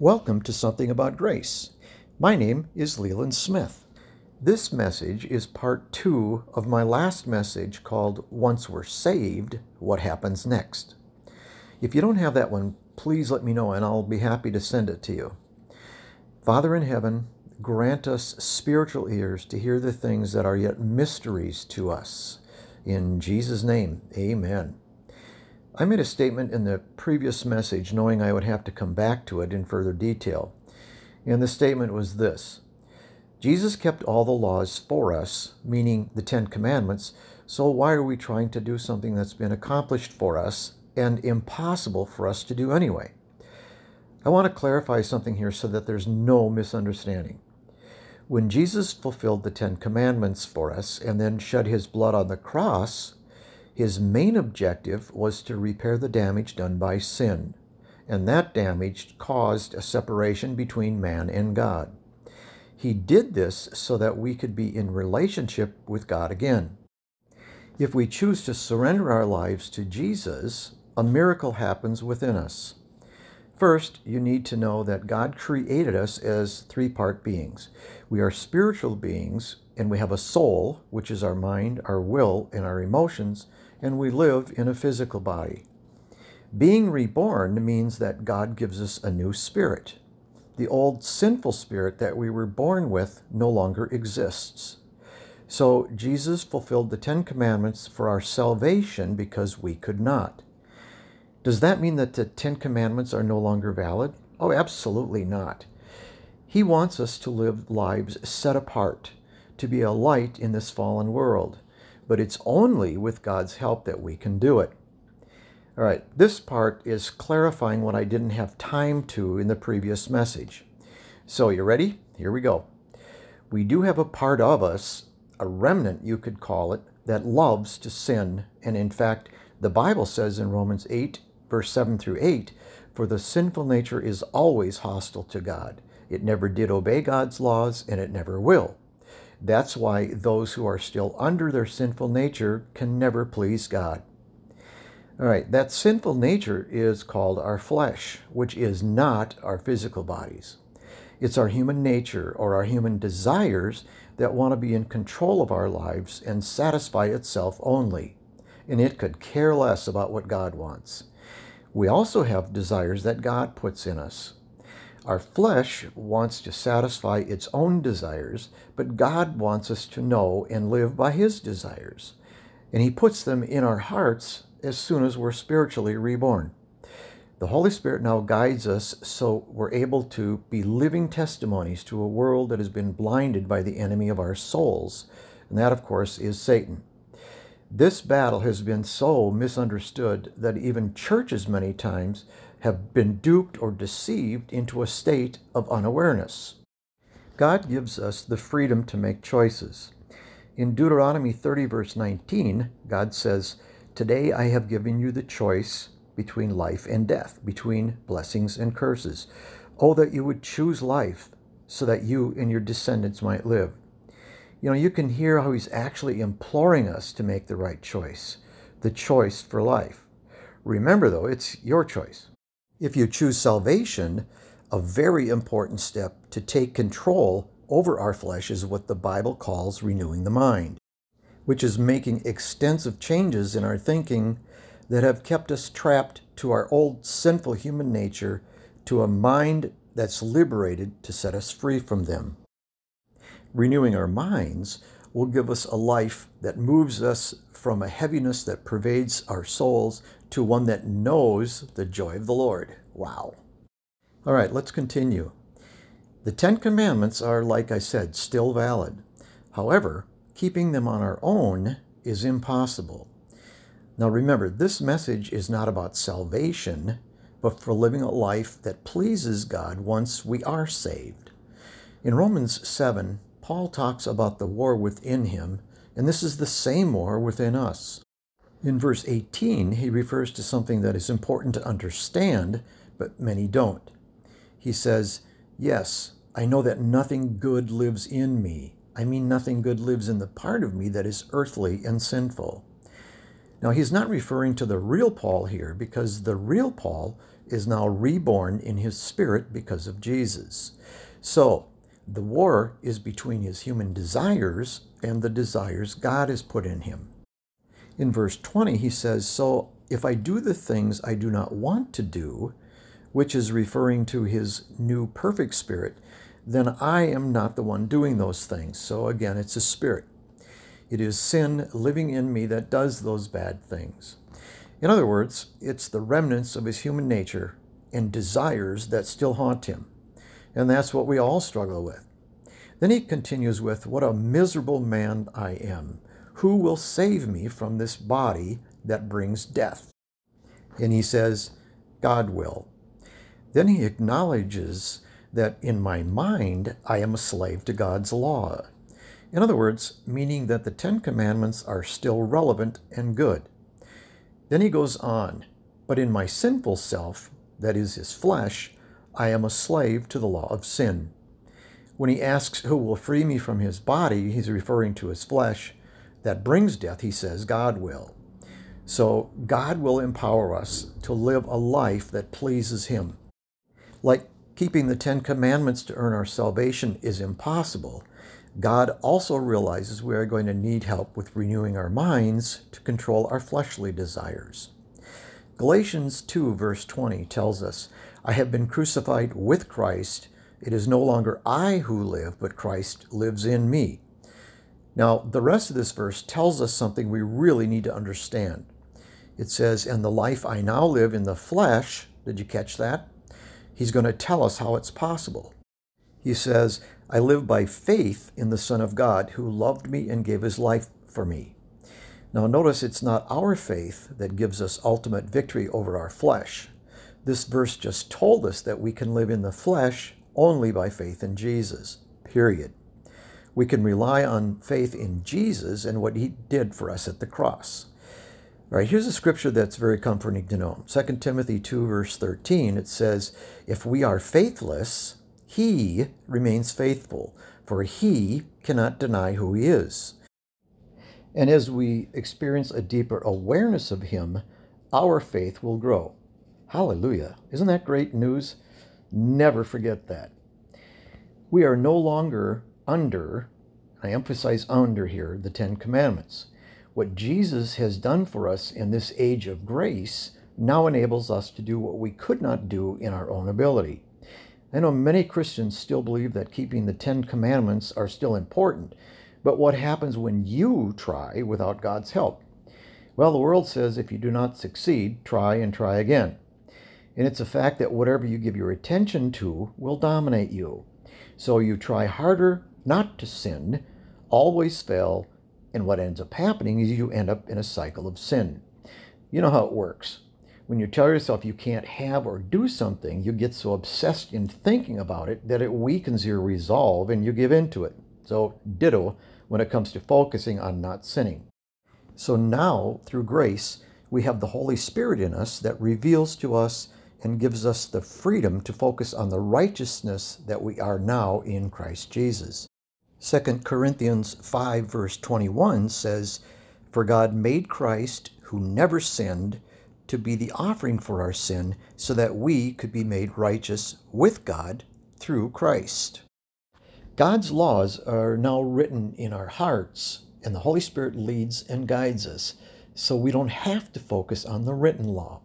Welcome to Something About Grace. My name is Leland Smith. This message is part two of my last message called Once We're Saved, What Happens Next. If you don't have that one, please let me know and I'll be happy to send it to you. Father in heaven, grant us spiritual ears to hear the things that are yet mysteries to us. In Jesus' name, amen. I made a statement in the previous message knowing I would have to come back to it in further detail. And the statement was this Jesus kept all the laws for us, meaning the Ten Commandments, so why are we trying to do something that's been accomplished for us and impossible for us to do anyway? I want to clarify something here so that there's no misunderstanding. When Jesus fulfilled the Ten Commandments for us and then shed his blood on the cross, his main objective was to repair the damage done by sin, and that damage caused a separation between man and God. He did this so that we could be in relationship with God again. If we choose to surrender our lives to Jesus, a miracle happens within us. First, you need to know that God created us as three part beings. We are spiritual beings, and we have a soul, which is our mind, our will, and our emotions, and we live in a physical body. Being reborn means that God gives us a new spirit. The old sinful spirit that we were born with no longer exists. So Jesus fulfilled the Ten Commandments for our salvation because we could not. Does that mean that the Ten Commandments are no longer valid? Oh, absolutely not. He wants us to live lives set apart, to be a light in this fallen world but it's only with God's help that we can do it. All right, this part is clarifying what I didn't have time to in the previous message. So, you ready? Here we go. We do have a part of us, a remnant you could call it, that loves to sin. And in fact, the Bible says in Romans 8, verse 7 through 8, for the sinful nature is always hostile to God. It never did obey God's laws, and it never will. That's why those who are still under their sinful nature can never please God. All right, that sinful nature is called our flesh, which is not our physical bodies. It's our human nature or our human desires that want to be in control of our lives and satisfy itself only. And it could care less about what God wants. We also have desires that God puts in us. Our flesh wants to satisfy its own desires, but God wants us to know and live by His desires. And He puts them in our hearts as soon as we're spiritually reborn. The Holy Spirit now guides us so we're able to be living testimonies to a world that has been blinded by the enemy of our souls. And that, of course, is Satan. This battle has been so misunderstood that even churches many times have been duped or deceived into a state of unawareness. God gives us the freedom to make choices. In Deuteronomy 30, verse 19, God says, Today I have given you the choice between life and death, between blessings and curses. Oh, that you would choose life so that you and your descendants might live. You know, you can hear how he's actually imploring us to make the right choice, the choice for life. Remember, though, it's your choice. If you choose salvation, a very important step to take control over our flesh is what the Bible calls renewing the mind, which is making extensive changes in our thinking that have kept us trapped to our old sinful human nature to a mind that's liberated to set us free from them. Renewing our minds will give us a life that moves us from a heaviness that pervades our souls to one that knows the joy of the Lord. Wow. All right, let's continue. The Ten Commandments are, like I said, still valid. However, keeping them on our own is impossible. Now remember, this message is not about salvation, but for living a life that pleases God once we are saved. In Romans 7, Paul talks about the war within him, and this is the same war within us. In verse 18, he refers to something that is important to understand, but many don't. He says, Yes, I know that nothing good lives in me. I mean, nothing good lives in the part of me that is earthly and sinful. Now, he's not referring to the real Paul here because the real Paul is now reborn in his spirit because of Jesus. So, the war is between his human desires and the desires God has put in him. In verse 20, he says, So if I do the things I do not want to do, which is referring to his new perfect spirit, then I am not the one doing those things. So again, it's a spirit. It is sin living in me that does those bad things. In other words, it's the remnants of his human nature and desires that still haunt him. And that's what we all struggle with. Then he continues with, What a miserable man I am. Who will save me from this body that brings death? And he says, God will. Then he acknowledges that in my mind I am a slave to God's law. In other words, meaning that the Ten Commandments are still relevant and good. Then he goes on, but in my sinful self, that is his flesh, I am a slave to the law of sin. When he asks who will free me from his body, he's referring to his flesh that brings death. He says, God will. So God will empower us to live a life that pleases him. Like keeping the Ten Commandments to earn our salvation is impossible. God also realizes we are going to need help with renewing our minds to control our fleshly desires. Galatians 2, verse 20 tells us, I have been crucified with Christ. It is no longer I who live, but Christ lives in me. Now, the rest of this verse tells us something we really need to understand. It says, And the life I now live in the flesh, did you catch that? He's going to tell us how it's possible. He says, I live by faith in the Son of God who loved me and gave his life for me. Now, notice it's not our faith that gives us ultimate victory over our flesh. This verse just told us that we can live in the flesh only by faith in Jesus, period. We can rely on faith in Jesus and what he did for us at the cross. All right, here's a scripture that's very comforting to know. 2 Timothy 2, verse 13, it says, If we are faithless, he remains faithful, for he cannot deny who he is. And as we experience a deeper awareness of him, our faith will grow. Hallelujah. Isn't that great news? Never forget that. We are no longer under, I emphasize under here, the Ten Commandments. What Jesus has done for us in this age of grace now enables us to do what we could not do in our own ability. I know many Christians still believe that keeping the Ten Commandments are still important, but what happens when you try without God's help? Well, the world says if you do not succeed, try and try again. And it's a fact that whatever you give your attention to will dominate you. So you try harder not to sin, always fail, and what ends up happening is you end up in a cycle of sin. You know how it works. When you tell yourself you can't have or do something, you get so obsessed in thinking about it that it weakens your resolve and you give in to it. So, ditto when it comes to focusing on not sinning. So now, through grace, we have the Holy Spirit in us that reveals to us and gives us the freedom to focus on the righteousness that we are now in Christ Jesus. 2 Corinthians 5, verse 21 says, For God made Christ, who never sinned, to be the offering for our sin, so that we could be made righteous with God through Christ. God's laws are now written in our hearts, and the Holy Spirit leads and guides us, so we don't have to focus on the written law.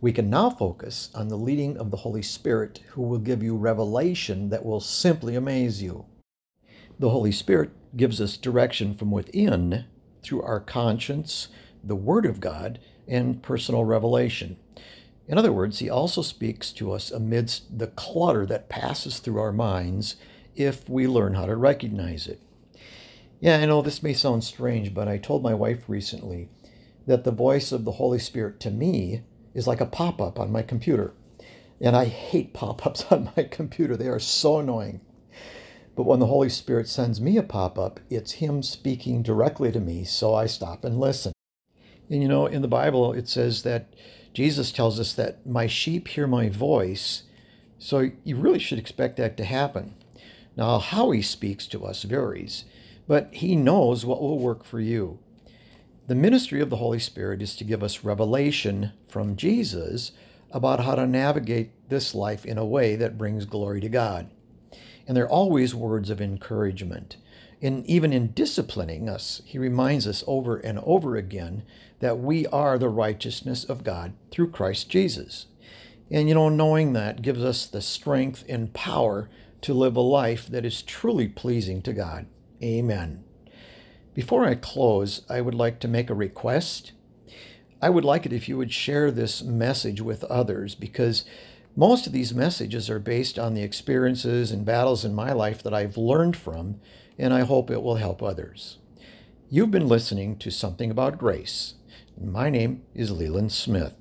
We can now focus on the leading of the Holy Spirit, who will give you revelation that will simply amaze you. The Holy Spirit gives us direction from within through our conscience, the Word of God, and personal revelation. In other words, He also speaks to us amidst the clutter that passes through our minds if we learn how to recognize it. Yeah, I know this may sound strange, but I told my wife recently that the voice of the Holy Spirit to me is like a pop up on my computer. And I hate pop ups on my computer, they are so annoying. But when the Holy Spirit sends me a pop up, it's Him speaking directly to me, so I stop and listen. And you know, in the Bible, it says that Jesus tells us that my sheep hear my voice, so you really should expect that to happen. Now, how He speaks to us varies, but He knows what will work for you. The ministry of the Holy Spirit is to give us revelation from Jesus about how to navigate this life in a way that brings glory to God. And they're always words of encouragement. And even in disciplining us, he reminds us over and over again that we are the righteousness of God through Christ Jesus. And you know, knowing that gives us the strength and power to live a life that is truly pleasing to God. Amen. Before I close, I would like to make a request. I would like it if you would share this message with others because most of these messages are based on the experiences and battles in my life that I've learned from, and I hope it will help others. You've been listening to Something About Grace. My name is Leland Smith.